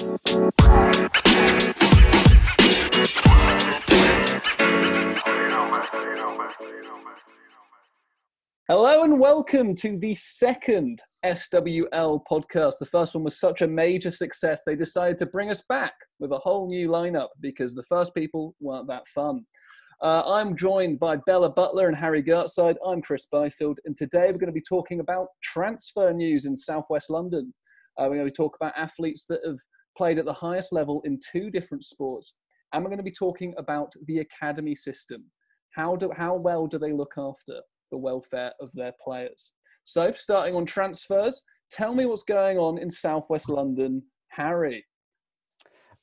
Hello and welcome to the second SWL podcast. The first one was such a major success, they decided to bring us back with a whole new lineup because the first people weren't that fun. Uh, I'm joined by Bella Butler and Harry Gertside. I'm Chris Byfield, and today we're going to be talking about transfer news in southwest London. Uh, we're going to talk about athletes that have played at the highest level in two different sports, and we're going to be talking about the academy system. How do how well do they look after the welfare of their players? So, starting on transfers, tell me what's going on in southwest London, Harry.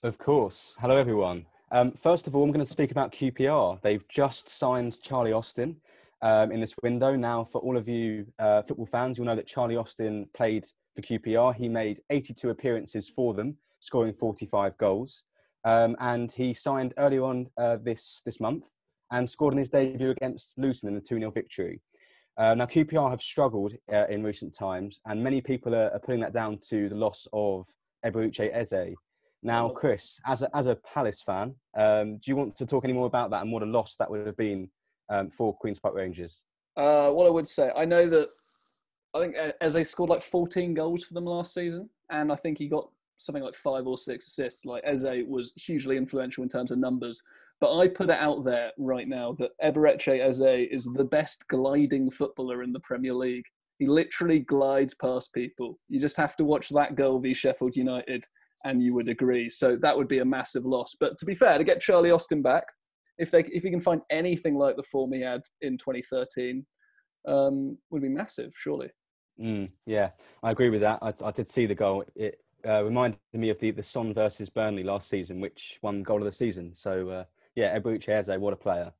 Of course. Hello, everyone. Um, first of all, I'm going to speak about QPR. They've just signed Charlie Austin um, in this window. Now, for all of you uh, football fans, you'll know that Charlie Austin played for QPR. He made 82 appearances for them, scoring 45 goals. Um, and he signed earlier on uh, this, this month and scored in his debut against Luton in a 2 0 victory. Uh, now, QPR have struggled uh, in recent times, and many people are, are, putting that down to the loss of Eberechi Eze, now, Chris, as a, as a Palace fan, um, do you want to talk any more about that and what a loss that would have been um, for Queens Park Rangers? Uh, what I would say, I know that I think Eze scored like 14 goals for them last season, and I think he got something like five or six assists. Like Eze was hugely influential in terms of numbers. But I put it out there right now that Eberechi Eze is the best gliding footballer in the Premier League. He literally glides past people. You just have to watch that goal v Sheffield United and you would agree. So that would be a massive loss. But to be fair, to get Charlie Austin back, if they if he can find anything like the form he had in 2013, um, would be massive, surely. Mm, yeah, I agree with that. I, I did see the goal. It uh, reminded me of the the Son versus Burnley last season, which won goal of the season. So uh, yeah, Eberechi Eze, what a player.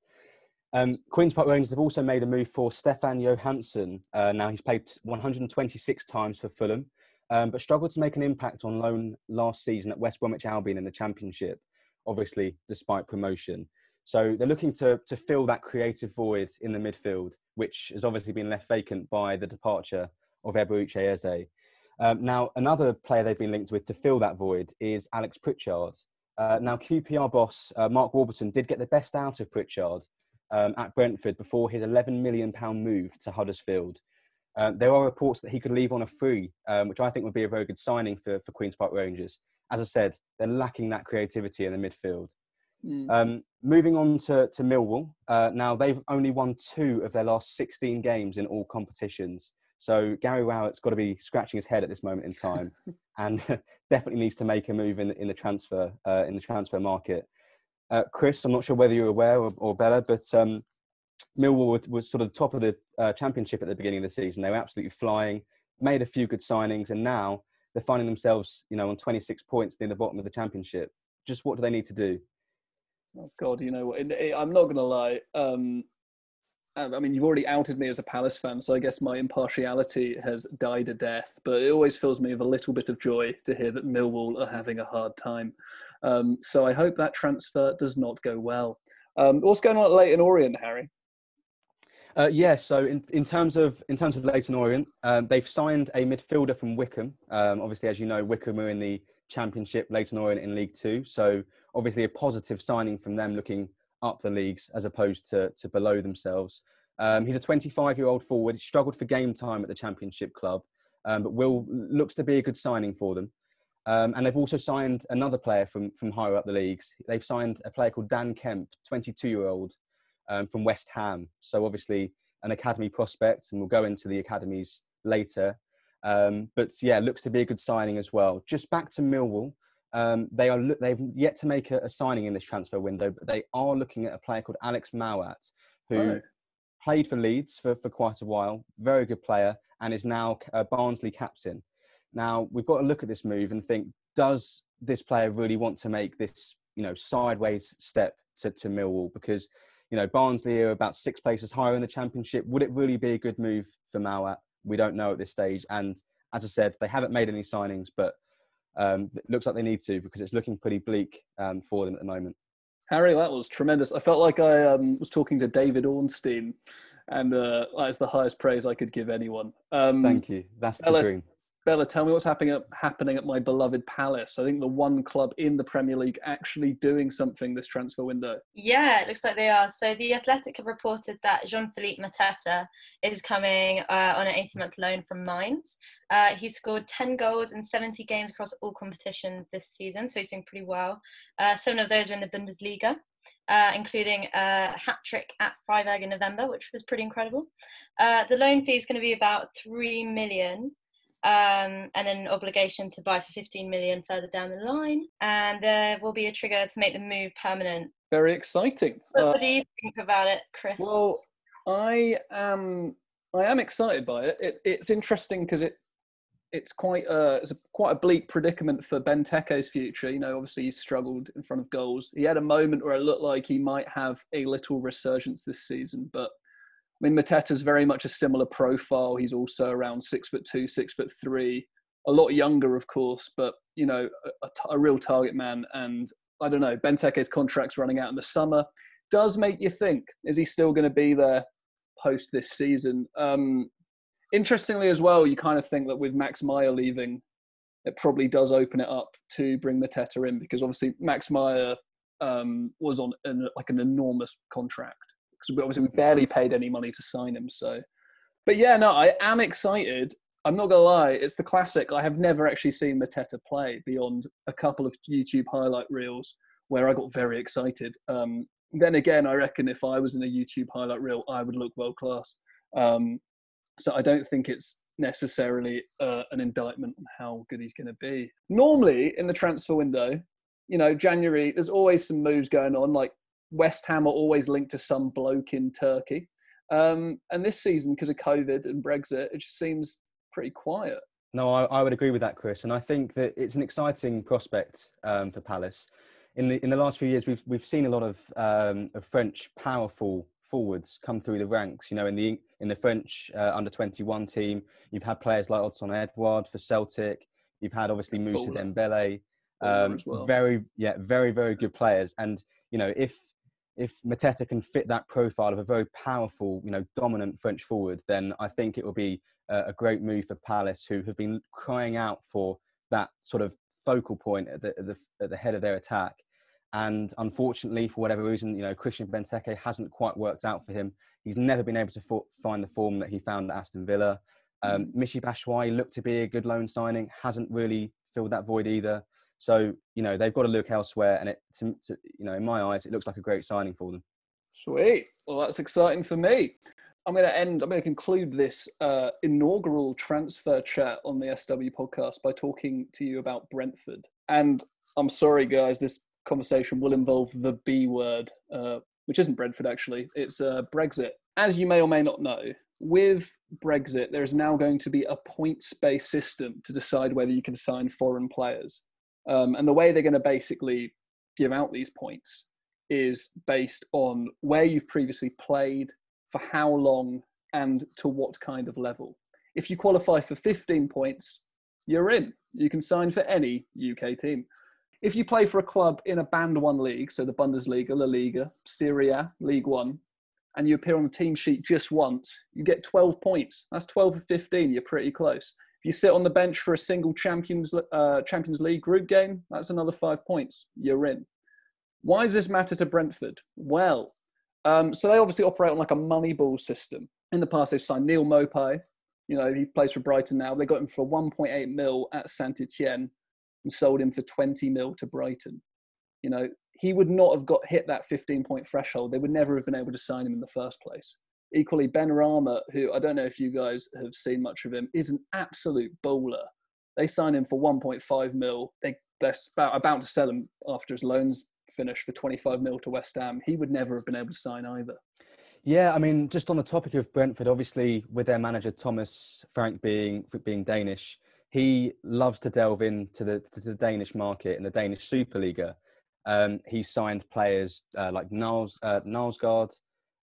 Um, Queens Park Rangers have also made a move for Stefan Johansen. Uh, now he's played 126 times for Fulham um, but struggled to make an impact on loan last season at West Bromwich Albion in the Championship, obviously, despite promotion. So they're looking to, to fill that creative void in the midfield, which has obviously been left vacant by the departure of Eberechi Eze. Um, now, another player they've been linked with to fill that void is Alex Pritchard. Uh, now, QPR boss uh, Mark Warburton did get the best out of Pritchard um, at Brentford before his £11 million move to Huddersfield. Um, there are reports that he could leave on a free, um, which I think would be a very good signing for, for Queen's Park Rangers. As I said, they're lacking that creativity in the midfield. Mm. Um, moving on to, to Millwall, uh, now they've only won two of their last 16 games in all competitions. So Gary Rowett's got to be scratching his head at this moment in time, and definitely needs to make a move in, in the transfer uh, in the transfer market. Uh, Chris, I'm not sure whether you're aware or, or Bella, but um, Millwall was sort of top of the uh, championship at the beginning of the season. They were absolutely flying, made a few good signings, and now they're finding themselves, you know, on 26 points near the bottom of the championship. Just what do they need to do? Oh God, you know, what? I'm not going to lie. Um, I mean, you've already outed me as a Palace fan, so I guess my impartiality has died a death. But it always fills me with a little bit of joy to hear that Millwall are having a hard time. Um, so I hope that transfer does not go well. Um, what's going on at Leyton Orient, Harry? Uh, yeah, so in, in terms of in terms of Leyton Orient, um, they've signed a midfielder from Wycombe. Um, obviously, as you know, Wycombe are in the Championship, Leyton Orient in League Two. So obviously, a positive signing from them, looking up the leagues as opposed to to below themselves. Um, he's a 25-year-old forward. He struggled for game time at the Championship club, um, but will looks to be a good signing for them. Um, and they've also signed another player from from higher up the leagues. They've signed a player called Dan Kemp, 22-year-old um, from West Ham. So obviously an academy prospect, and we'll go into the academies later. Um, but yeah, looks to be a good signing as well. Just back to Millwall, um, they are they've yet to make a, a, signing in this transfer window, but they are looking at a player called Alex Mowat, who oh. played for Leeds for, for quite a while, very good player, and is now a Barnsley captain. Now we've got to look at this move and think: Does this player really want to make this, you know, sideways step to, to Millwall? Because you know, Barnsley are about six places higher in the championship. Would it really be a good move for Mowat? We don't know at this stage. And as I said, they haven't made any signings, but um, it looks like they need to because it's looking pretty bleak um, for them at the moment. Harry, that was tremendous. I felt like I um, was talking to David Ornstein, and uh, that's the highest praise I could give anyone. Um, Thank you. That's the Ella, dream. Bella, tell me what's happening at, happening at my beloved Palace. I think the one club in the Premier League actually doing something this transfer window. Yeah, it looks like they are. So the Athletic have reported that Jean-Philippe Mateta is coming uh, on an 18-month loan from Mainz. Uh, he scored 10 goals in 70 games across all competitions this season, so he's doing pretty well. Uh, seven of those are in the Bundesliga. Uh, including a hat trick at Freiburg in November, which was pretty incredible. Uh, the loan fee is going to be about three million, um, and an obligation to buy for 15 million further down the line. And there will be a trigger to make the move permanent. Very exciting. What, uh, what do you think about it, Chris? Well, I am I am excited by it. it it's interesting because it it's quite a it's a, quite a bleak predicament for Benteke's future. You know, obviously he struggled in front of goals. He had a moment where it looked like he might have a little resurgence this season, but I mean, Mateta's very much a similar profile. He's also around six foot two, six foot three, a lot younger, of course, but you know, a, a real target man. And I don't know, Benteke's contract's running out in the summer. Does make you think: is he still going to be there post this season? Um, interestingly, as well, you kind of think that with Max Meyer leaving, it probably does open it up to bring Mateta in because obviously Max Meyer um, was on an, like an enormous contract because we obviously we barely paid any money to sign him. So, but yeah, no, I am excited. I'm not gonna lie, it's the classic. I have never actually seen Mateta play beyond a couple of YouTube highlight reels where I got very excited. Um, then again, I reckon if I was in a YouTube highlight reel, I would look world class. Um, so I don't think it's necessarily uh, an indictment on how good he's going to be. Normally in the transfer window, you know, January, there's always some moves going on. Like West Ham are always linked to some bloke in Turkey. Um, and this season, because of COVID and Brexit, it just seems pretty quiet. No, I, I, would agree with that, Chris. And I think that it's an exciting prospect um, for Palace. In the in the last few years, we've we've seen a lot of, um, of French powerful forwards come through the ranks. You know, in the in the French uh, under twenty one team, you've had players like Odsonne Edouard for Celtic. You've had obviously Moussa Dembele. Um, well. Very yeah, very very good players. And you know, if if Mateta can fit that profile of a very powerful, you know, dominant French forward, then I think it will be a, great move for Palace, who have been crying out for that sort of focal point at the, at the, at the head of their attack. And unfortunately, for whatever reason, you know, Christian Benteke hasn't quite worked out for him. He's never been able to for, find the form that he found at Aston Villa. Um, mm. Michy Batshuayi looked to be a good loan signing, hasn't really filled that void either. So you know they've got to look elsewhere, and it, to, to, you know, in my eyes, it looks like a great signing for them. Sweet. Well, that's exciting for me. I'm going to end. I'm going to conclude this uh, inaugural transfer chat on the SW podcast by talking to you about Brentford. And I'm sorry, guys, this conversation will involve the B word, uh, which isn't Brentford actually. It's uh, Brexit. As you may or may not know, with Brexit, there is now going to be a points-based system to decide whether you can sign foreign players. Um, and the way they're going to basically give out these points is based on where you've previously played, for how long, and to what kind of level. If you qualify for 15 points, you're in. You can sign for any UK team. If you play for a club in a Band 1 league, so the Bundesliga, La Liga, Serie A, Ligue 1, and you appear on the team sheet just once, you get 12 points. That's 12 of 15. You're pretty close you sit on the bench for a single Champions uh, Champions League group game, that's another five points. You're in. Why does this matter to Brentford? Well, um, so they obviously operate on like a money ball system. In the past, they've signed Neal Maupay. You know, he plays for Brighton now. They got him for 1.8 mil at Saint Etienne and sold him for 20 mil to Brighton. You know, he would not have got hit that 15 point threshold. They would never have been able to sign him in the first place. Equally, Benrahma, who I don't know if you guys have seen much of him, is an absolute bowler. They signed him for 1.5 mil. They, they're about, to sell him after his loans finish for 25 mil to West Ham. He would never have been able to sign either. Yeah, I mean, just on the topic of Brentford, obviously with their manager Thomas Frank being being Danish, he loves to delve into the to the Danish market and the Danish Superliga. Um, he signed players uh, like Niles uh,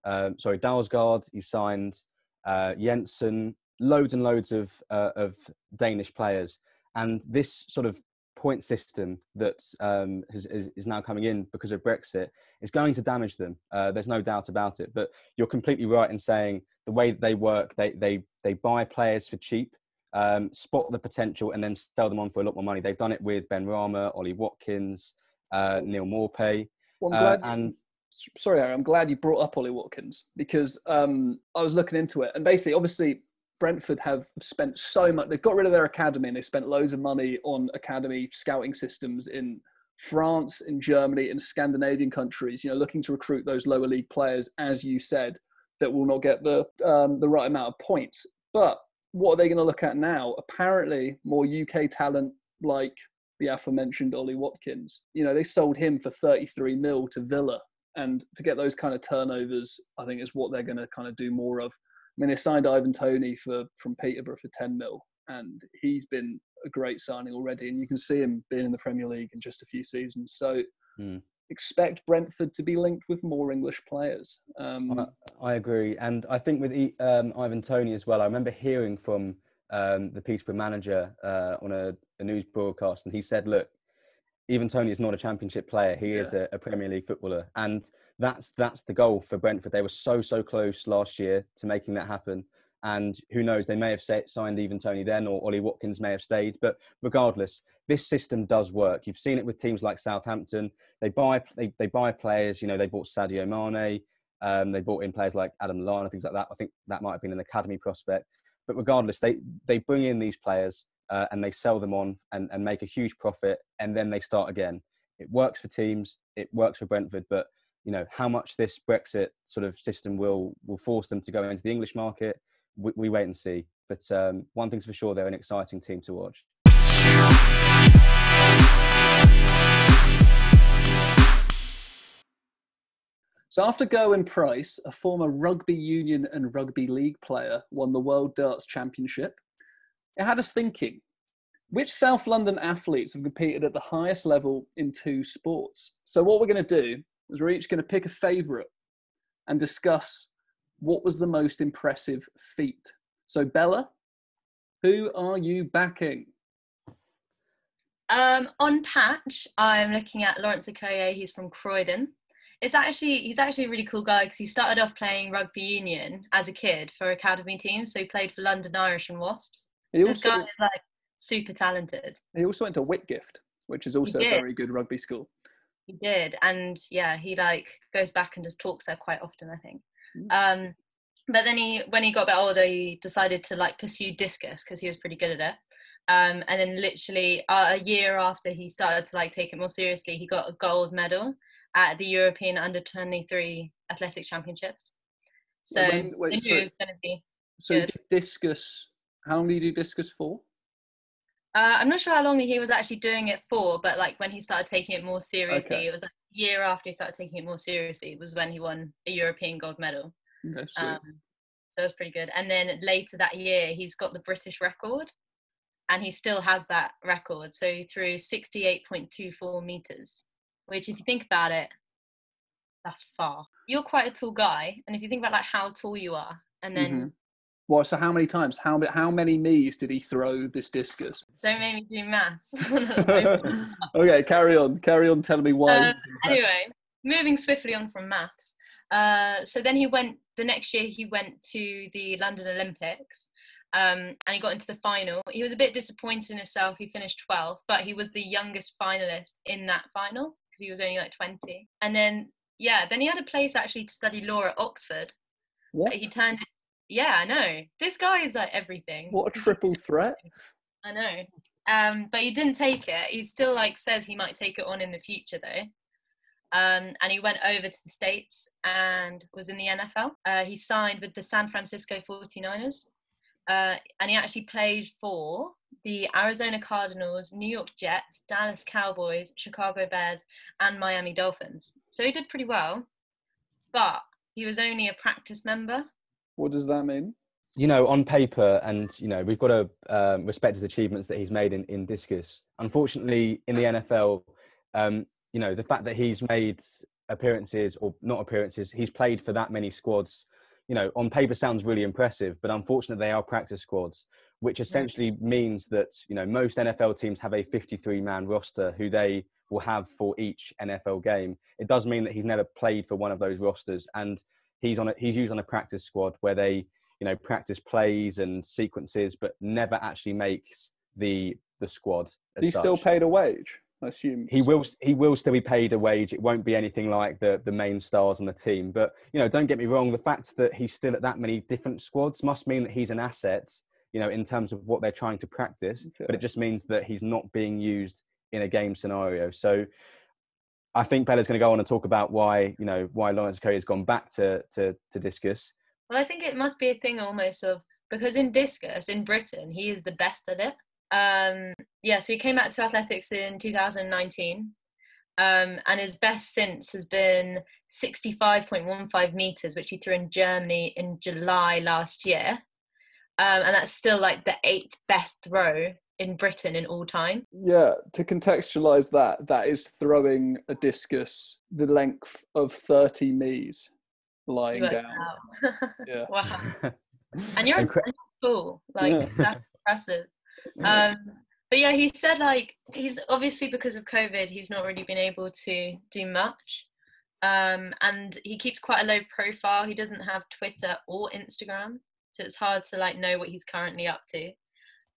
um, sorry, Dalsgaard. He signed uh, Jensen, loads and loads of uh, of Danish players, and this sort of point system that um, is, is, now coming in because of Brexit is going to damage them. Uh, there's no doubt about it. But you're completely right in saying the way that they work, they they they buy players for cheap. um, spot the potential, and then sell them on for a lot more money. They've done it with Benrahma, Ollie Watkins, uh, Neal Maupay, Well, I'm uh, glad you- and sorry, Harry, I'm glad you brought up Ollie Watkins because um, I was looking into it, and basically, obviously, Brentford have spent so much. They've got rid of their academy, and they spent loads of money on academy scouting systems in France, in Germany, in Scandinavian countries. You know, looking to recruit those lower league players, as you said, that will not get the um, the right amount of points. But what are they going to look at now? Apparently, more UK talent like the aforementioned Ollie Watkins. You know, they sold him for 33 mil to Villa and to get those kind of turnovers, I think is what they're going to kind of do more of. I mean, they signed Ivan Toney for from Peterborough for 10 mil, and he's been a great signing already. And you can see him being in the Premier League in just a few seasons. So Hmm. expect Brentford to be linked with more English players. Um, I, I agree, and I think with um, Ivan Toney as well. I remember hearing from um, the Peterborough manager uh, on a, a news broadcast, and he said, "Look, Ivan Toney is not a Championship player; he is a, a Premier League footballer, and that's that's the goal for Brentford. They were so so close last year to making that happen." And who knows? They may have sa- signed even Tony then, or Ollie Watkins may have stayed. But regardless, this system does work. You've seen it with teams like Southampton. They buy they, they buy players. You know, they bought Sadio Mane. Um, they brought in players like Adam Lallana, things like that. I think that might have been an academy prospect. But regardless, they they bring in these players uh, and they sell them on and, and make a huge profit, and then they start again. It works for teams. It works for Brentford, but you know how much this Brexit sort of system will will force them to go into the English market. We, we wait and see. But um, one thing's for sure, they're an exciting team to watch. So after Gerwyn Price, a former rugby union and rugby league player, won the World Darts Championship, it had us thinking, which South London athletes have competed at the highest level in two sports? So what we're going to do is we're each going to pick a favourite and discuss what was the most impressive feat. So Bella, who are you backing? Um, on patch, I'm looking at Lawrence Okoye. He's from Croydon. It's actually he's actually a really cool guy because he started off playing rugby union as a kid for academy teams. So he played for London Irish and Wasps. He this also, guy is like super talented. he also went to Whitgift, which is also a very good rugby school. He did, and yeah, he like goes back and just talks there quite often. I think. Mm. Um, but then he, when he got a bit older, he decided to like pursue discus because he was pretty good at it. Um, and then literally uh, a year after he started to like take it more seriously, he got a gold medal at the European Under 23 Athletics Championships. So when- wait, they knew sorry. it was going to be. So did discus. How long did you do discus for? Uh, I'm not sure how long he was actually doing it for, but like when he started taking it more seriously, Okay. it was like a year after he started taking it more seriously was when he won a European gold medal. Okay. Um, so it was pretty good. And then later that year, he's got the British record, and he still has that record. So he threw 68.24 meters, which, if you think about it, that's far. You're quite a tall guy, and if you think about like how tall you are, and then Mhm. Well, so how many times? How how many me's did he throw this discus? don't make me do maths. okay, carry on. Carry on telling me why. Uh, he was impressive. anyway, moving swiftly on from maths. Uh, so then he went the next year. He went to the London Olympics, um, and he got into the final. He was a bit disappointed in himself. He finished 12th, but he was the youngest finalist in that final because he was only like 20. And then yeah, then he had a place actually to study law at Oxford. what? But he turned. Yeah, I know. This guy is like everything. What a triple threat! I know. Um, but he didn't take it. He still like says he might take it on in the future though. Um, and he went over to the States and was in the NFL. Uh, he signed with the San Francisco 49ers. Uh, and he actually played for the Arizona Cardinals, New York Jets, Dallas Cowboys, Chicago Bears, and Miami Dolphins. So he did pretty well. But he was only a practice member. What does that mean? you know, on paper, and you know, we've got to um, respect his achievements that he's made in, in discus. Unfortunately, in the NFL, um, you know, the fact that he's made appearances or not appearances, he's played for that many squads. You know, on paper sounds really impressive, but unfortunately, they are practice squads, which essentially means that you know most NFL teams have a 53-man roster who they will have for each NFL game. It does mean that he's never played for one of those rosters, and he's on a, he's used on a practice squad where they you know, practice plays and sequences, but never actually makes the the squad. He's such. still paid a wage, I assume. He will he will still be paid a wage. It won't be anything like the the main stars on the team. But you know, don't get me wrong. The fact that he's still at that many different squads must mean that he's an asset. You know, in terms of what they're trying to practice. Okay. But it just means that he's not being used in a game scenario. So. I think Bella's going to go on and talk about why you know why Lawrence Curry has gone back to, to to discus. Well, I think it must be a thing almost of because in discus in Britain he is the best at it. Um, yeah, so he came back to athletics in 2019, um, and his best since has been 65.15 meters, which he threw in Germany in July last year, um, and that's still like the eighth best throw in Britain in all time. Yeah, to contextualize that, that is throwing a discus the length of 30 meters lying down. Yeah. wow. And you're, And cra- and you're cool. Like Yeah. that's impressive. Um, but yeah, he said like he's obviously because of COVID, he's not really been able to do much. Um, and he keeps quite a low profile. He doesn't have Twitter or Instagram, so it's hard to like know what he's currently up to.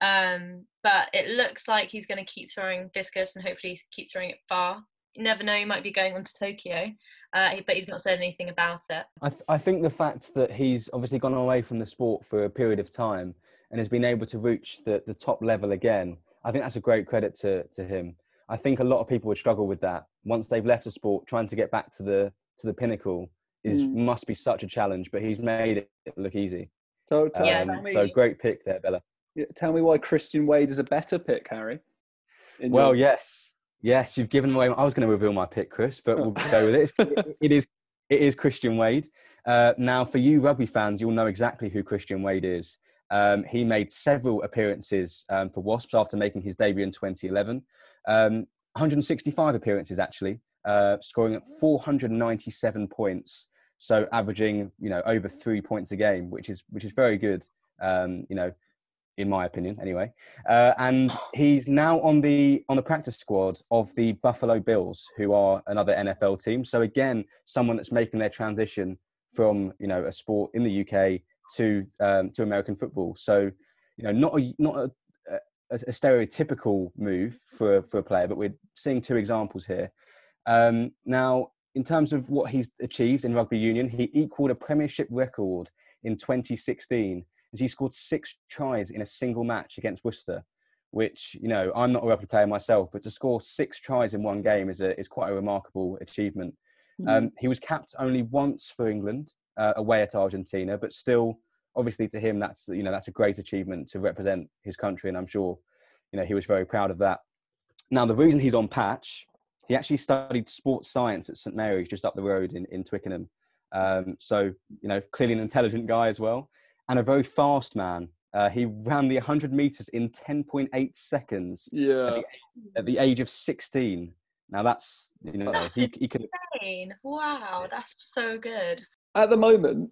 Um, but it looks like he's going to keep throwing discus and hopefully keep throwing it far. You never know, he might be going on to Tokyo, uh, but he's not said anything about it. I, th- I think the fact that he's obviously gone away from the sport for a period of time and has been able to reach the, the top level again, I think that's a great credit to, to him. I think a lot of people would struggle with that once they've left the sport, trying to get back to the to the pinnacle is Mm. must be such a challenge. But he's made it look easy. So tell, Yeah. tell me, So great pick there, Bella. Tell me why Christian Wade is a better pick, Harry. Well, your- yes, yes, you've given away. I was going to reveal my pick, Chris, but we'll go with it. It is it is Christian Wade. Uh, now, for you rugby fans, you'll know exactly who Christian Wade is. Um, he made several appearances um, for Wasps after making his debut in 2011. Um, 165 appearances actually, uh, scoring at 497 points, so averaging you know over three points a game, which is which is very good. Um, you know, in my opinion, anyway. Uh, and he's now on the on the practice squad of the Buffalo Bills, who are another NFL team. So again, someone that's making their transition from you know a sport in the UK to um, to American football. So you know, not a not a, a, a stereotypical move for for a player, but we're seeing two examples here. Um, now, in terms of what he's achieved in rugby union, he equalled a Premiership record in 2016 as he scored six tries in a single match against Worcester. Which you know, I'm not a rugby player myself, but to score six tries in one game is a is quite a remarkable achievement. Hmm. Um, he was capped only once for England uh, away at Argentina, but still, obviously, to him, that's you know that's a great achievement to represent his country, and I'm sure, you know, he was very proud of that. Now, the reason he's on patch, he actually studied sports science at St Mary's, just up the road in in Twickenham. Um, so you know, clearly an intelligent guy as well, and a very fast man. Uh, he ran the 100 meters in 10.8 seconds yeah. at the age of 16. Now that's you know That's he, he could Insane. Wow, that's so good. At the moment,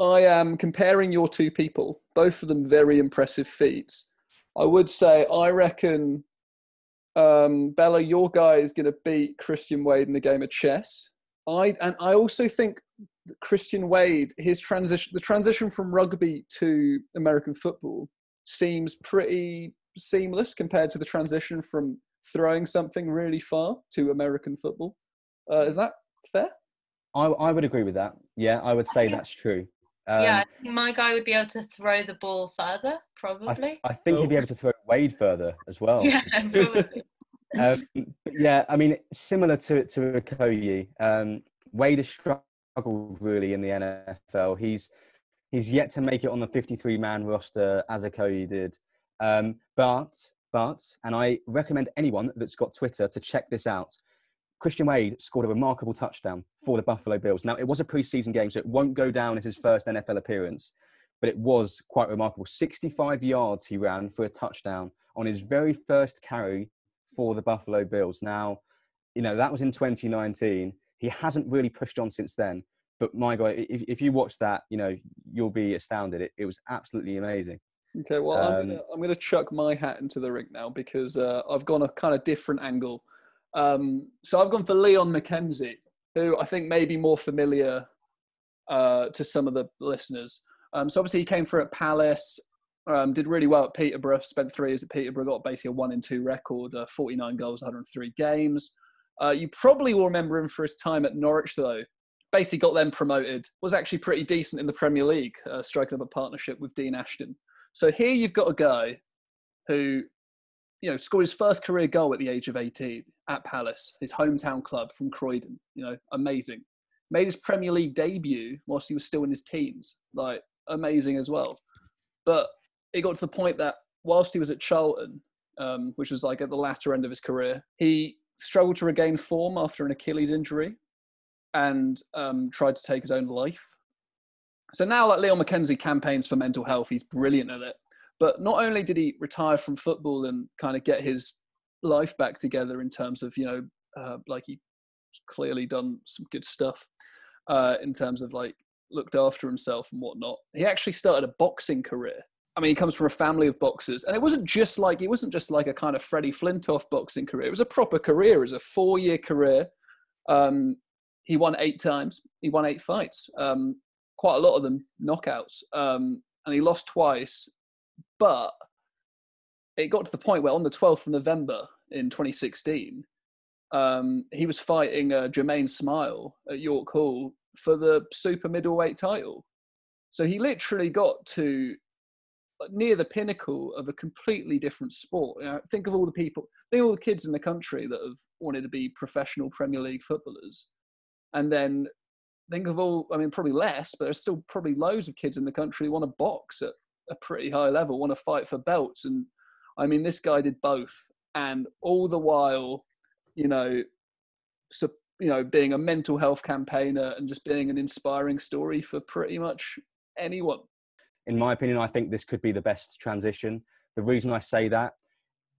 I am comparing your two people, both of them very impressive feats. I would say, I reckon, um, Bella, your guy is going to beat Christian Wade in a game of chess. I and I also think that Christian Wade, his transition, the transition from rugby to American football, seems pretty seamless compared to the transition from throwing something really far to American football. Uh, is that fair? I, I would agree with that. Yeah, I would say think- that's true. Um, yeah, I think my guy would be able to throw the ball further, I, probably. I think he'd be able to throw Wade further as well. yeah, um, yeah, I mean, similar to to Okoye, um, Wade has struggled really in the NFL. He's he's yet to make it on the 53 man roster as Okoye did. Um, but but and I recommend anyone that's got Twitter to check this out. Christian Wade scored a remarkable touchdown for the Buffalo Bills. Now it was a preseason game, so it won't go down as his first NFL appearance, but it was quite remarkable. 65 yards he ran for a touchdown on his very first carry for the Buffalo Bills. Now, you know, that was in 2019. He hasn't really pushed on since then. But my God, if, if you watch that, you know, you'll be astounded. It, it was absolutely amazing. Okay, well, I'm Um, gonna I'm gonna chuck my hat into the ring now because uh, I've gone a kind of different angle. Um, so I've gone for Leon McKenzie, who I think may be more familiar uh, to some of the listeners. Um, so obviously he came through at Palace, um, did really well at Peterborough. Spent three years at Peterborough, got basically a one in two record, uh, 49 goals, 103 games. Uh, you probably will remember him for his time at Norwich, though. Basically, got them promoted. Was actually pretty decent in the Premier League, uh, striking up a partnership with Dean Ashton. So here you've got a guy who, you know, scored his first career goal at the age of 18 at Palace, his hometown club from Croydon. You know, amazing. Made his Premier League debut whilst he was still in his teens. Like, amazing as well. But it got to the point that whilst he was at Charlton, um, which was like at the latter end of his career, he struggled to regain form after an Achilles injury and um, tried to take his own life. So now, like Leon McKenzie campaigns for mental health, he's brilliant at it. But not only did he retire from football and kind of get his life back together in terms of, you know, uh, like he clearly done some good stuff uh, in terms of like looked after himself and whatnot. He actually started a boxing career. I mean, he comes from a family of boxers, and it wasn't just like it wasn't just like a kind of Freddie Flintoff boxing career. It was a proper career. It was a four-year career. Um, he won eight times. He won eight fights. Um, quite a lot of them knockouts, um, and he lost twice. But it got to the point where on the 12th of November in 2016, um, he was fighting uh, Jahmaine Smyle at York Hall for the super middleweight title. So he literally got to near the pinnacle of a completely different sport. You know, think of all the people, think of all the kids in the country that have wanted to be professional Premier League footballers, and then think of all. I mean, probably less, but there's still probably loads of kids in the country who want to box at a pretty high level, want to fight for belts, and I mean, this guy did both, and all the while, you know, so, you know, being a mental health campaigner and just being an inspiring story for pretty much anyone. In my opinion, I think this could be the best transition. The reason I say that,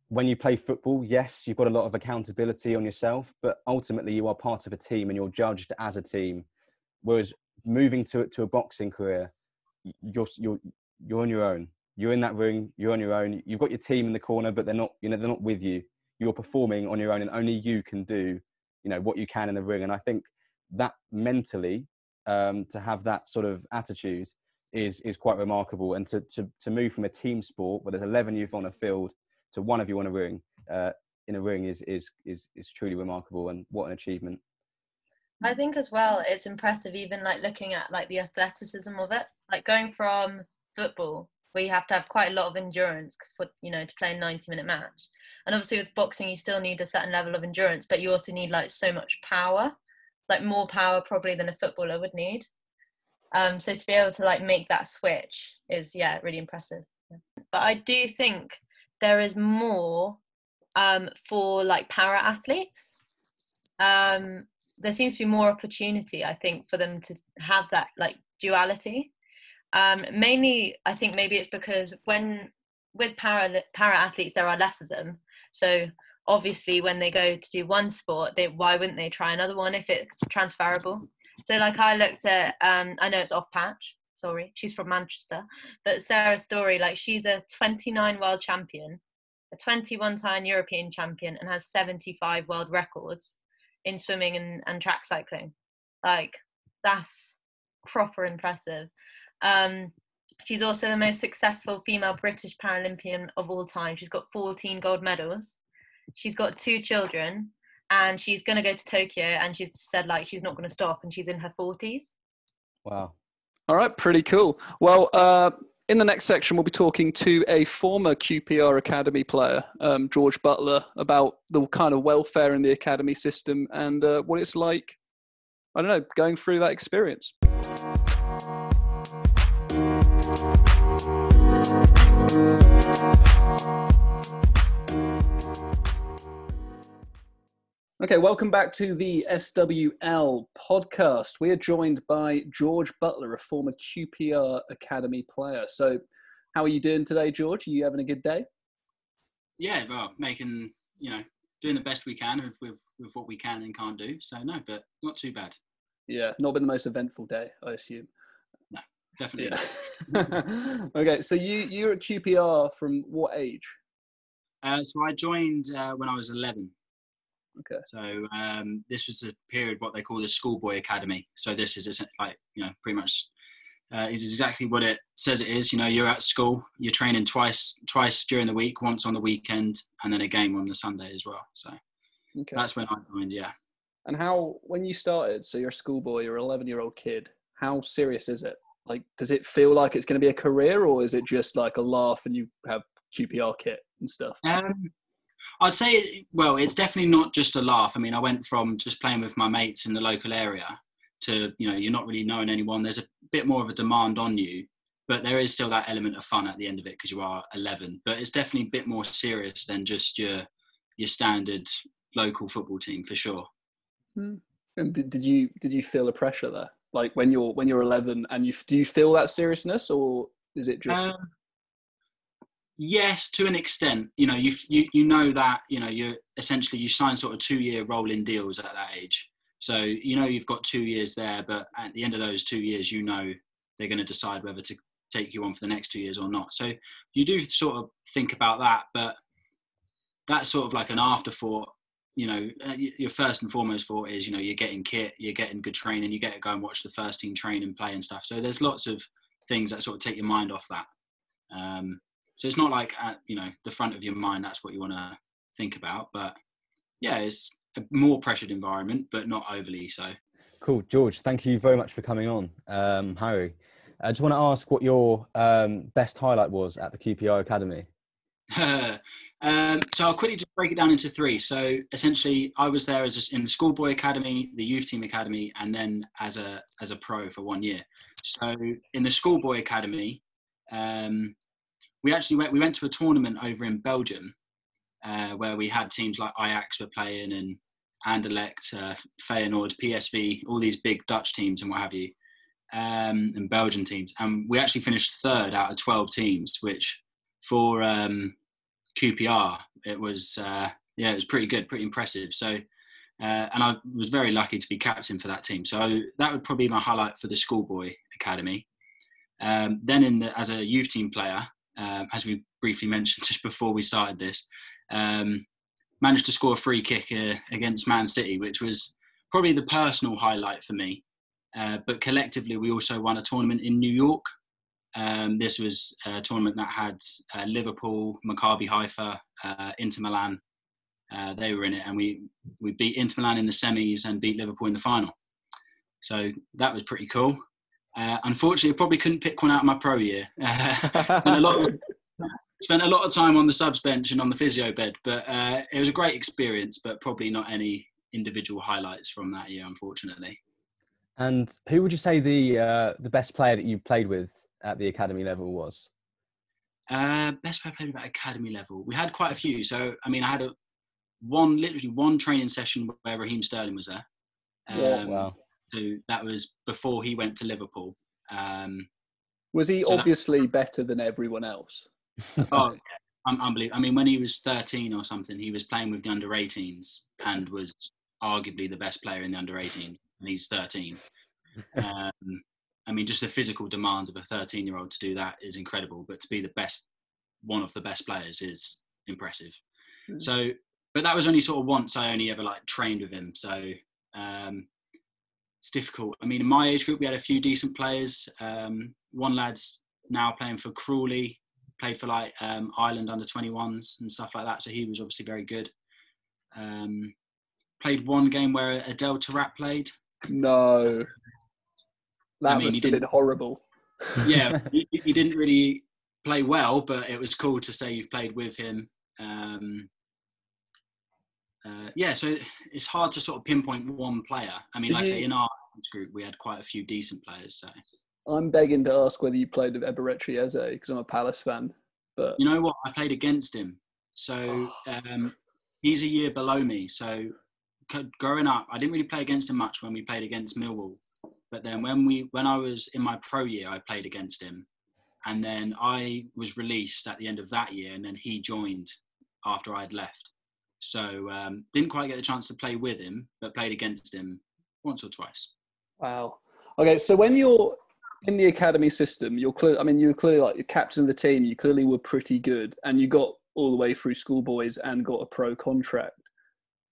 when you play football, yes, you've got a lot of accountability on yourself, but ultimately you are part of a team and you're judged as a team. Whereas moving to to a boxing career, you're you're you're on your own. You're in that ring. You're on your own. You've got your team in the corner, but they're not. You know, they're not with you. You're performing on your own, and only you can do you know what you can in the ring and i think that mentally um, to have that sort of attitude is is quite remarkable. And to, to to move from a team sport where there's 11 youth on a field to one of you on a ring uh, in a ring is is is is truly remarkable and what an achievement. I think as well it's impressive even like looking at like the athleticism of it. Like going from football where you have to have quite a lot of endurance for you know to play a 90 minute match. And obviously with boxing you still need a certain level of endurance but you also need like so much power like more power probably than a footballer would need um so to be able to like make that switch is yeah really impressive. But i do think there is more um for like para athletes. Um there seems to be more opportunity i think for them to have that like duality. Um mainly i think maybe it's because when with para para athletes there are less of them. So obviously, when they go to do one sport, they why wouldn't they try another one if it's transferable? So like I looked at, um, I know it's off patch. Sorry, she's from Manchester, but Sarah Storey, like she's a 29 world champion, a 21 time European champion, and has 75 world records in swimming and, and track cycling. Like that's proper impressive. Um, She's also the most successful female British Paralympian of all time. She's got 14 gold medals. She's got two children and she's going to go to Tokyo and she's said like she's not going to stop and she's in her 40s. Wow. All right, pretty cool. Well, uh, in the next section, we'll be talking to a former QPR Academy player, um, George Butler, about the kind of welfare in the academy system and uh, what it's like, I don't know, going through that experience. Okay, welcome back to the SWL podcast. We are joined by George Butler, a former QPR Academy player. So, how are you doing today, George? Are you having a good day? Yeah, well, making you know, doing the best we can with, with, with what we can and can't do. So no, but not too bad. Yeah, not been the most eventful day, I assume. No, definitely. Yeah. okay, so you you're at QPR from what age? Uh, so I joined uh, when I was 11. Okay. So um, this was a period what they call the schoolboy academy. So this is like you know pretty much uh, is exactly what it says it is. You know, you're at school, you're training twice twice during the week, once on the weekend, and then a game on the Sunday as well. So Okay. that's when I joined. Yeah. And how, when you started, so you're a schoolboy, you're an 11 year old kid, how serious is it? Like, does it feel like it's going to be a career or is it just like a laugh and you have QPR kit and stuff? Um, I'd say, well, it's definitely not just a laugh. I mean, I went from just playing with my mates in the local area to, you know, you're not really knowing anyone. There's a bit more of a demand on you, but there is still that element of fun at the end of it because you are 11. But it's definitely a bit more serious than just your your standard local football team for sure. And did, did you did you feel the pressure there? Like when you're when you're 11 and you do you feel that seriousness or is it just Um, yes, to an extent. You know, you you you know that you know you're essentially you sign sort of two year rolling deals at that age. So you know you've got two years there, but at the end of those two years, you know they're going to decide whether to take you on for the next two years or not. So you do sort of think about that, but that's sort of like an afterthought. You know, uh, your first and foremost thought is, you know, you're getting kit, you're getting good training, you get to go and watch the first team train and play and stuff. So there's lots of things that sort of take your mind off that. Um, so it's not like at you know the front of your mind that's what you want to think about, but yeah, it's a more pressured environment, but not overly so. Cool, George. Thank you very much for coming on, um, Harry. I just want to ask what your um, best highlight was at the QPR Academy. um, so I'll quickly just break it down into three. So essentially, I was there as a, in the schoolboy academy, the youth team academy, and then as a as a pro for one year. So in the schoolboy academy, um, we actually went we went to a tournament over in Belgium, uh, where we had teams like Ajax were playing and Anderlecht, uh, Feyenoord, PSV, all these big Dutch teams and what have you, um, and Belgian teams. And we actually finished third out of 12 teams, which for um, QPR, it was, uh, yeah, it was pretty good, pretty impressive. So, uh, and I was very lucky to be captain for that team. So that would probably be my highlight for the schoolboy academy. Um, then, in the, as a youth team player, um, as we briefly mentioned just before we started this, um, managed to score a free kick uh, against Man City, which was probably the personal highlight for me. Uh, but collectively, we also won a tournament in New York. Um, this was a tournament that had uh, Liverpool, Maccabi Haifa, uh, Inter Milan. Uh, they were in it, and we we beat Inter Milan in the semis and beat Liverpool in the final. So that was pretty cool. Uh, unfortunately, I probably couldn't pick one out of my pro year. spent, a lot of, spent a lot of time on the subs bench and on the physio bed, but uh, it was a great experience. But probably not any individual highlights from that year, unfortunately. And who would you say the uh, the best player that you played with at the academy level was? Uh, best player played with at academy level. We had quite a few. So I mean, I had a one literally one training session where Raheem Sterling was there. Um, Yeah, wow. So that was before he went to Liverpool. Um, Was he So that- obviously better than everyone else? oh, un- unbelievable. I mean, when he was 13 or something, he was playing with the under 18s and was arguably the best player in the under 18s, and he's 13. Um, I mean, just the physical demands of a 13 year old to do that is incredible, but to be the best, one of the best players is impressive. Mm. So, but that was only sort of once I only ever like trained with him. So, um, it's difficult. I mean, in my age group, we had a few decent players. Um, one lad's now playing for Crawley, played for like um, Ireland under 21s and stuff like that. So he was obviously very good. Um, played one game where Adel Taarabt played. No. That I mean, must have been horrible. Yeah, he, he didn't really play well, but it was cool to say you've played with him. Um, uh, yeah, so it's hard to sort of pinpoint one player. I mean, Did like I say, in our group, we had quite a few decent players. So I'm begging to ask whether you played with Eberechi Eze because I'm a Palace fan. But you know what? I played against him. So um, he's a year below me. So growing up, I didn't really play against him much when we played against Millwall. But then when we when I was in my pro year, I played against him, and then I was released at the end of that year, and then he joined after I'd left. So um, didn't quite get the chance to play with him, but played against him once or twice. Wow. Okay, so when you're in the academy system, you're clear. I mean, you were clearly like the captain of the team. You clearly were pretty good, and you got all the way through schoolboys and got a pro contract.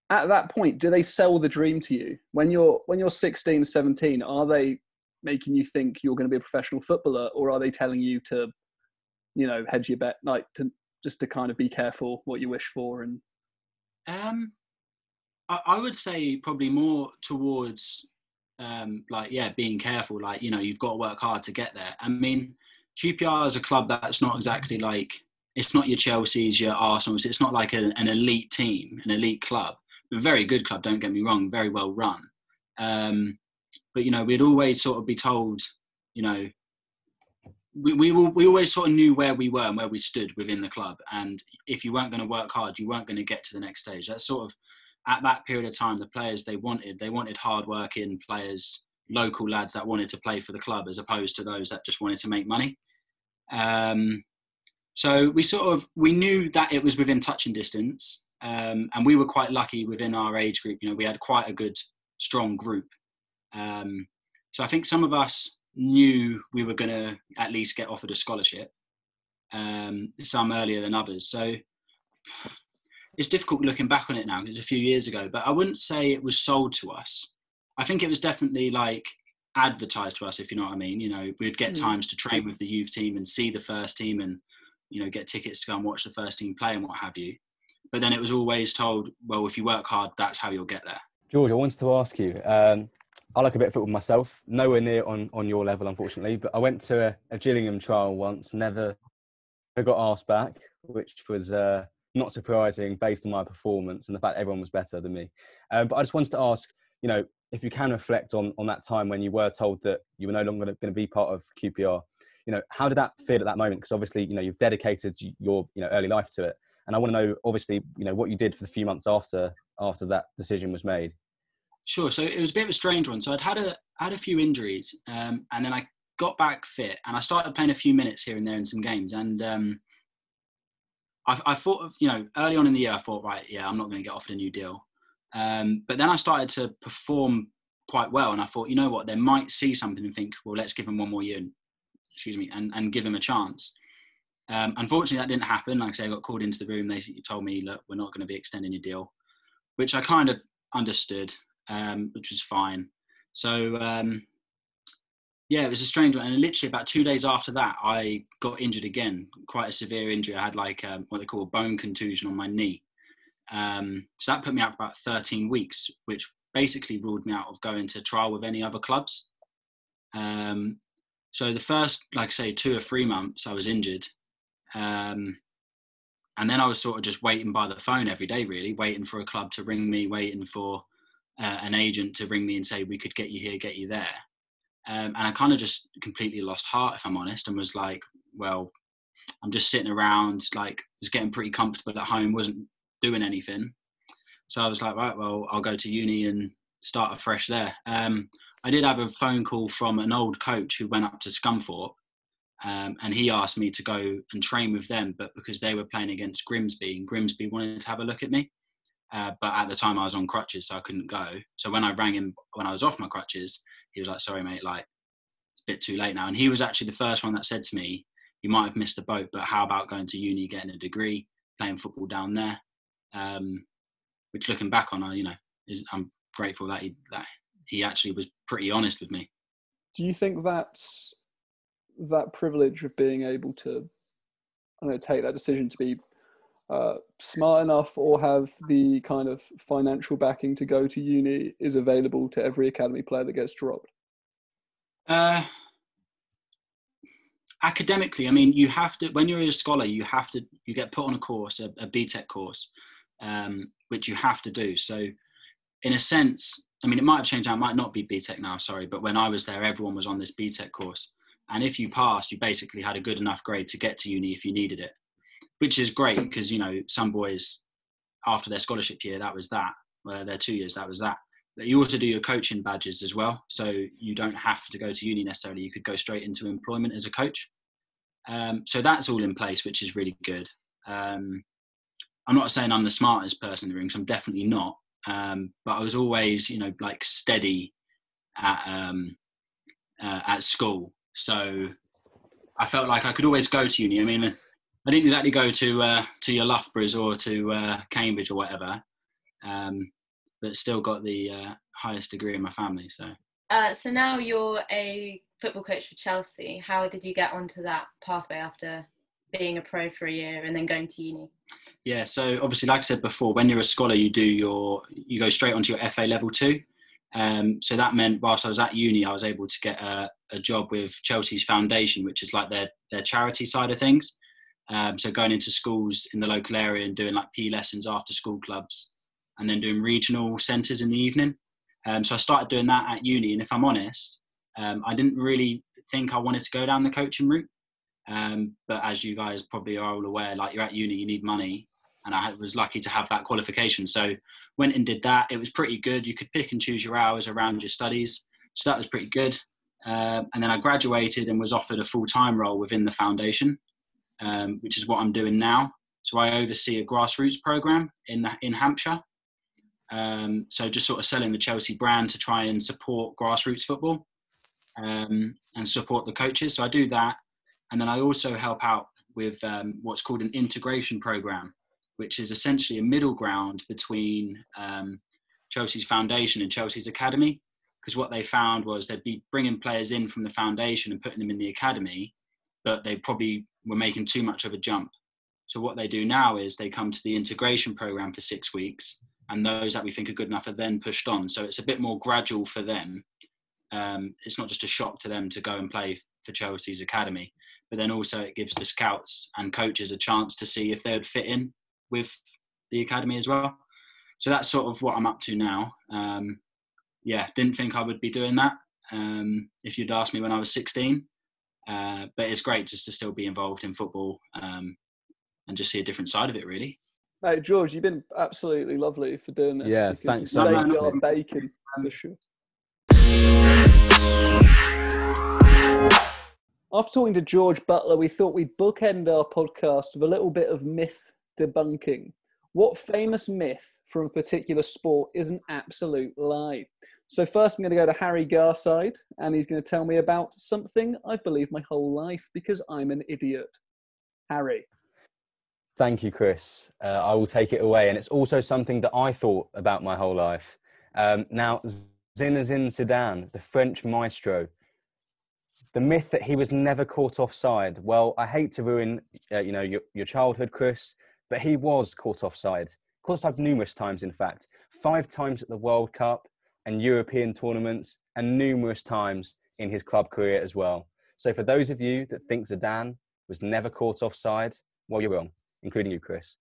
At that point, do they sell the dream to you when you're when you're 16, 17? Are they making you think you're going to be a professional footballer, or are they telling you to, you know, hedge your bet, like to just to kind of be careful what you wish for and? Um, I, I would say probably more towards um, like yeah, being careful. Like you know, you've got to work hard to get there. I mean, QPR is a club that's not exactly like it's not your Chelsea's, your Arsenal's. It's not like a, an elite team, an elite club. A very good club, don't get me wrong, very well run. Um, but you know, we'd always sort of be told, you know, we we, we always sort of knew where we were and where we stood within the club. And if you weren't going to work hard, you weren't going to get to the next stage. That's sort of at that period of time, the players they wanted, they wanted hard-working players, local lads that wanted to play for the club, as opposed to those that just wanted to make money. Um, so we sort of we knew that it was within touching distance, um, and we were quite lucky within our age group. You know, we had quite a good, strong group. Um, so I think some of us knew we were going to at least get offered a scholarship. Um, some earlier than others. So it's difficult looking back on it now because it's a few years ago. But I wouldn't say it was sold to us. I think it was definitely like advertised to us, if you know what I mean. You know, we'd get mm. times to train with the youth team and see the first team and you know get tickets to go and watch the first team play and what have you but then it was always told well if you work hard that's how you'll get there george i wanted to ask you um, i like a bit of football myself. Nowhere near on, on your level unfortunately but i went to a, a gillingham trial once never got asked back which was uh, not surprising based on my performance and the fact everyone was better than me. Um, but i just wanted to ask you know if you can reflect on on that time when you were told that you were no longer going to be part of qpr you know how did that feel at that moment? Because obviously you know you've dedicated your you know early life to it. And i want to know obviously you know what you did for the few months after after that decision was made sure so it was a bit of a strange one so i'd had a had a few injuries um, and then i got back fit and i started playing a few minutes here and there in some games and um, I, I thought you know early on in the year i thought right yeah i'm not going to get offered a new deal um, but then i started to perform quite well and i thought you know what they might see something and think well let's give them one more year and excuse me, and, and give him a chance. Um, unfortunately, that didn't happen. Like I say, I got called into the room. They told me, look, we're not going to be extending your deal, which I kind of understood, um, which was fine. So, um, yeah, it was a strange one. And literally about two days after that, I got injured again, quite a severe injury. I had like um, what they call a bone contusion on my knee. Um, so that put me out for about 13 weeks, which basically ruled me out of going to trial with any other clubs. Um, so the first, like I say, two or three months, I was injured, um, and then I was sort of just waiting by the phone every day, really, waiting for a club to ring me, waiting for uh, an agent to ring me and say we could get you here, get you there. Um, and I kind of just completely lost heart, if I'm honest, and was like, well, I'm just sitting around, like, was getting pretty comfortable at home, wasn't doing anything. So I was like, right, well, I'll go to uni and start afresh there. Um, I did have a phone call from an old coach who went up to Scunthorpe, um, and he asked me to go and train with them, but because they were playing against Grimsby, and Grimsby wanted to have a look at me. Uh, but at the time I was on crutches, so I couldn't go. So when I rang him when I was off my crutches, he was like, "Sorry, mate, like it's a bit too late now." And he was actually the first one that said to me, "You might have missed the boat, but how about going to uni, getting a degree, playing football down there?" Um, which, looking back on, I you know, is, I'm grateful that he that he actually was pretty honest with me. Do you think that's that privilege of being able to, I don't know, take that decision to be uh, smart enough or have the kind of financial backing to go to uni is available to every academy player that gets dropped? Uh, academically, I mean, you have to when you're a scholar, you have to you get put on a course, a, a BTEC course, um, which you have to do. So, in a sense, I mean, it might have changed now. It might not be BTEC now, sorry. But when I was there, everyone was on this BTEC course. And if you passed, you basically had a good enough grade to get to uni if you needed it, which is great because, you know, some boys, after their scholarship year, that was that. Well, their two years, that was that. But you also do your coaching badges as well. So you don't have to go to uni necessarily. You could go straight into employment as a coach. Um, so that's all in place, which is really good. Um, I'm not saying I'm the smartest person in the room, because I'm definitely not um, but I was always, you know, like steady at um, uh, at school. So I felt like I could always go to uni. I mean, I didn't exactly go to uh, to your Loughboroughs or to uh, Cambridge or whatever, um, but still got the uh, highest degree in my family. So Uh, so now you're a football coach for Chelsea. How did you get onto that pathway after being a pro for a year and then going to uni? Yeah, so obviously, like I said before, when you're a scholar, you do your you go straight onto your FA level two. Um, so that meant whilst I was at uni, I was able to get a, a job with Chelsea's Foundation, which is like their their charity side of things. Um, so going into schools in the local area and doing like P lessons after school clubs, and then doing regional centres in the evening. Um, so I started doing that at uni, and if I'm honest, um, I didn't really think I wanted to go down the coaching route. Um, but as you guys probably are all aware, like you're at uni, you need money, and I was lucky to have that qualification. So went and did that. It was pretty good. You could pick and choose your hours around your studies, so that was pretty good. Uh, and then I graduated and was offered a full time role within the foundation, um, which is what I'm doing now. So I oversee a grassroots program in in Hampshire. Um, so just sort of selling the Chelsea brand to try and support grassroots football um, and support the coaches. So I do that, and then I also help out with um, what's called an integration program, which is essentially a middle ground between um, Chelsea's foundation and Chelsea's academy. Because what they found was they'd be bringing players in from the foundation and putting them in the academy, but they probably were making too much of a jump. So what they do now is they come to the integration program for six weeks, and those that we think are good enough are then pushed on. So it's a bit more gradual for them. Um, it's not just a shock to them to go and play for Chelsea's academy, but then also it gives the scouts and coaches a chance to see if they would fit in with the academy as well. So that's sort of what I'm up to now. Um, yeah, didn't think I would be doing that um, if you'd asked me when I was 16. Uh, but it's great just to still be involved in football um, and just see a different side of it, really. Hey, George, you've been absolutely lovely for doing this. Yeah, thanks so saved much. our bacon, for sure. After talking to George Butler, we thought we'd bookend our podcast with a little bit of myth debunking. What famous myth from a particular sport is an absolute lie? So, first, I'm going to go to Harry Garside, and he's going to tell me about something I've believed my whole life because I'm an idiot. Harry. Thank you, Chris. Uh, I will take it away. And it's also something that I thought about my whole life. Um, now, Zinedine Zidane, the French maestro, the myth that he was never caught offside. Well, I hate to ruin, uh, you know, your, your childhood, Chris, but he was caught offside. Caught offside numerous times, in fact. Five times at the World Cup and European tournaments, and numerous times in his club career as well. So, for those of you that think Zidane was never caught offside, well, you're wrong, including you, Chris.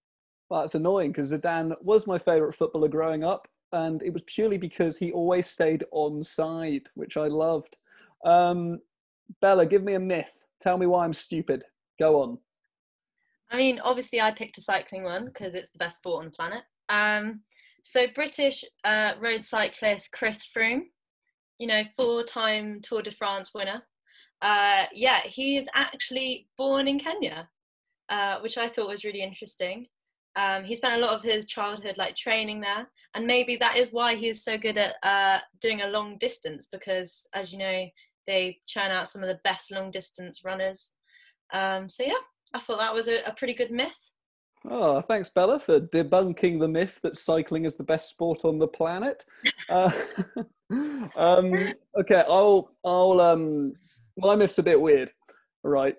Well, that's annoying because Zidane was my favourite footballer growing up, and it was purely because he always stayed on side, which I loved. Um, Bella, give me a myth. Tell me why I'm stupid. Go on. I mean, obviously, I picked a cycling one because it's the best sport on the planet. Um, so, British uh, road cyclist Chris Froome, you know, four time Tour de France winner. Uh, yeah, he is actually born in Kenya, uh, which I thought was really interesting. Um, he spent a lot of his childhood like training there, and maybe that is why he is so good at uh, doing a long distance because, as you know, they churn out some of the best long distance runners. Um, so yeah, I thought that was a, a pretty good myth. Oh, thanks, Bella, for debunking the myth that cycling is the best sport on the planet. Uh, um, okay, I'll, I'll, um, my myth's a bit weird. All right.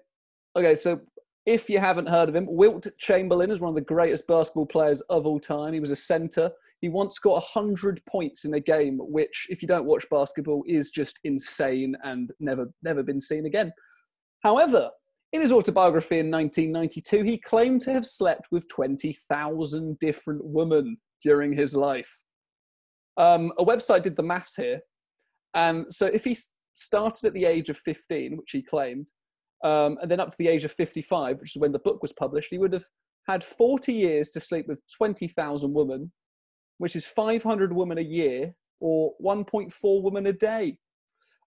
Okay, so if you haven't heard of him, Wilt Chamberlain is one of the greatest basketball players of all time. He was a centre. He once got 100 points in a game, which, if you don't watch basketball, is just insane and never, never been seen again. However, in his autobiography in 1992, he claimed to have slept with 20,000 different women during his life. Um, a website did the maths here. And so if he started at the age of 15, which he claimed, um, and then up to the age of 55, which is when the book was published, he would have had 40 years to sleep with 20,000 women, which is 500 women a year or 1.4 women a day.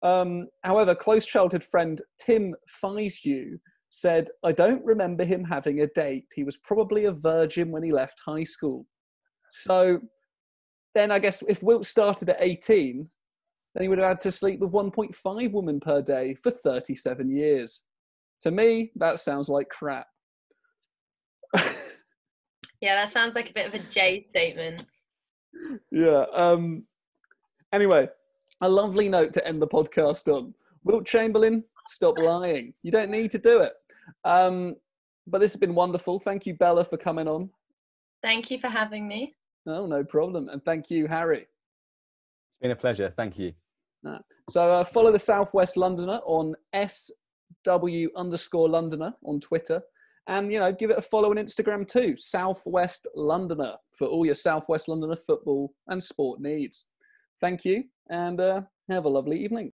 Um, however, close childhood friend Tim Fizeau said, I don't remember him having a date. He was probably a virgin when he left high school. So then I guess if Wilt started at 18, then he would have had to sleep with 1.5 women per day for 37 years. To me, that sounds like crap. Yeah, that sounds like a bit of a J statement. yeah. Um, anyway, a lovely note to end the podcast on. Wilt Chamberlain, stop lying. You don't need to do it. Um, but this has been wonderful. Thank you, Bella, for coming on. Thank you for having me. No, no problem. And thank you, Harry. It's been a pleasure. Thank you. So uh, follow the Southwest Londoner on SW underscore Londoner on Twitter. And, you know, give it a follow on Instagram too, Southwest Londoner, for all your Southwest Londoner football and sport needs. Thank you, and uh, have a lovely evening.